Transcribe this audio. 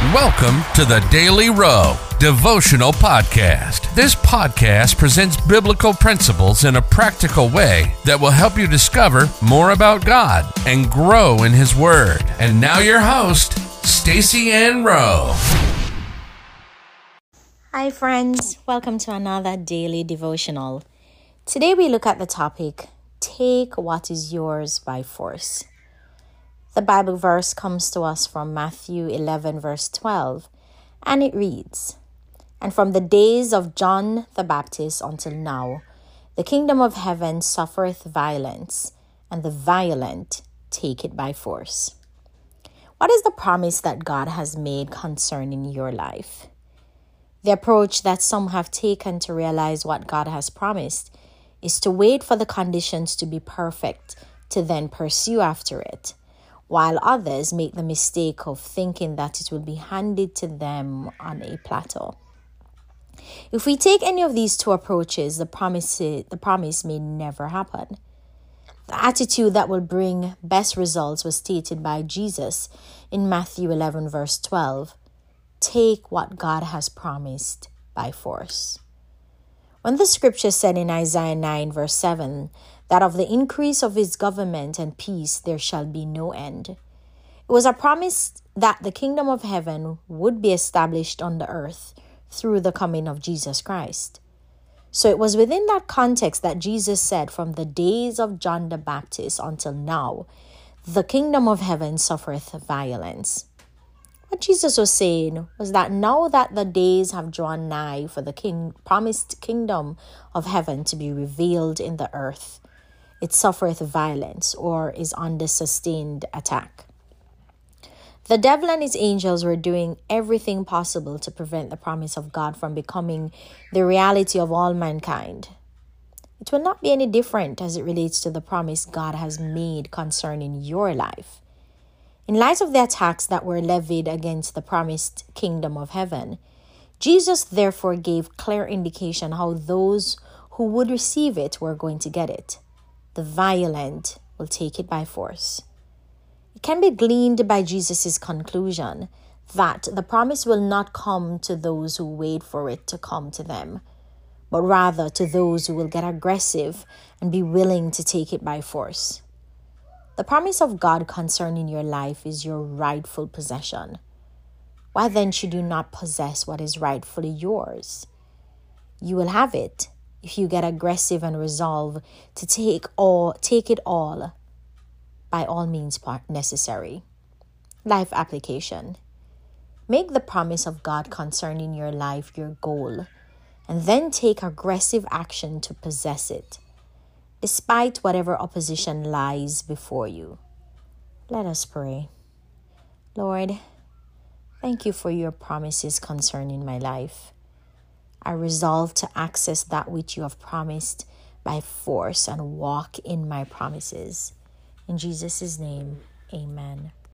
Welcome to the Daily Rowe Devotional Podcast. This podcast presents biblical principles in a practical way that will help you discover more about God and grow in His Word. And now, your host, Stacy Ann Rowe. Hi, friends. Welcome to another daily devotional. Today, we look at the topic Take What Is Yours by Force. The Bible verse comes to us from Matthew 11, verse 12, and it reads And from the days of John the Baptist until now, the kingdom of heaven suffereth violence, and the violent take it by force. What is the promise that God has made concerning your life? The approach that some have taken to realize what God has promised is to wait for the conditions to be perfect to then pursue after it while others make the mistake of thinking that it will be handed to them on a platter. If we take any of these two approaches, the promise, the promise may never happen. The attitude that will bring best results was stated by Jesus in Matthew 11, verse 12 Take what God has promised by force. When the scripture said in Isaiah 9, verse 7, that of the increase of his government and peace there shall be no end. It was a promise that the kingdom of heaven would be established on the earth through the coming of Jesus Christ. So it was within that context that Jesus said, From the days of John the Baptist until now, the kingdom of heaven suffereth violence. What Jesus was saying was that now that the days have drawn nigh for the king promised kingdom of heaven to be revealed in the earth, it suffereth violence or is under sustained attack. The devil and his angels were doing everything possible to prevent the promise of God from becoming the reality of all mankind. It will not be any different as it relates to the promise God has made concerning your life. In light of the attacks that were levied against the promised kingdom of heaven, Jesus therefore gave clear indication how those who would receive it were going to get it the violent will take it by force. It can be gleaned by Jesus' conclusion that the promise will not come to those who wait for it to come to them, but rather to those who will get aggressive and be willing to take it by force. The promise of God concerning your life is your rightful possession. Why then should you not possess what is rightfully yours? You will have it if you get aggressive and resolve to take all take it all by all means necessary life application make the promise of god concerning your life your goal and then take aggressive action to possess it despite whatever opposition lies before you let us pray lord thank you for your promises concerning my life I resolve to access that which you have promised by force and walk in my promises. In Jesus' name, amen.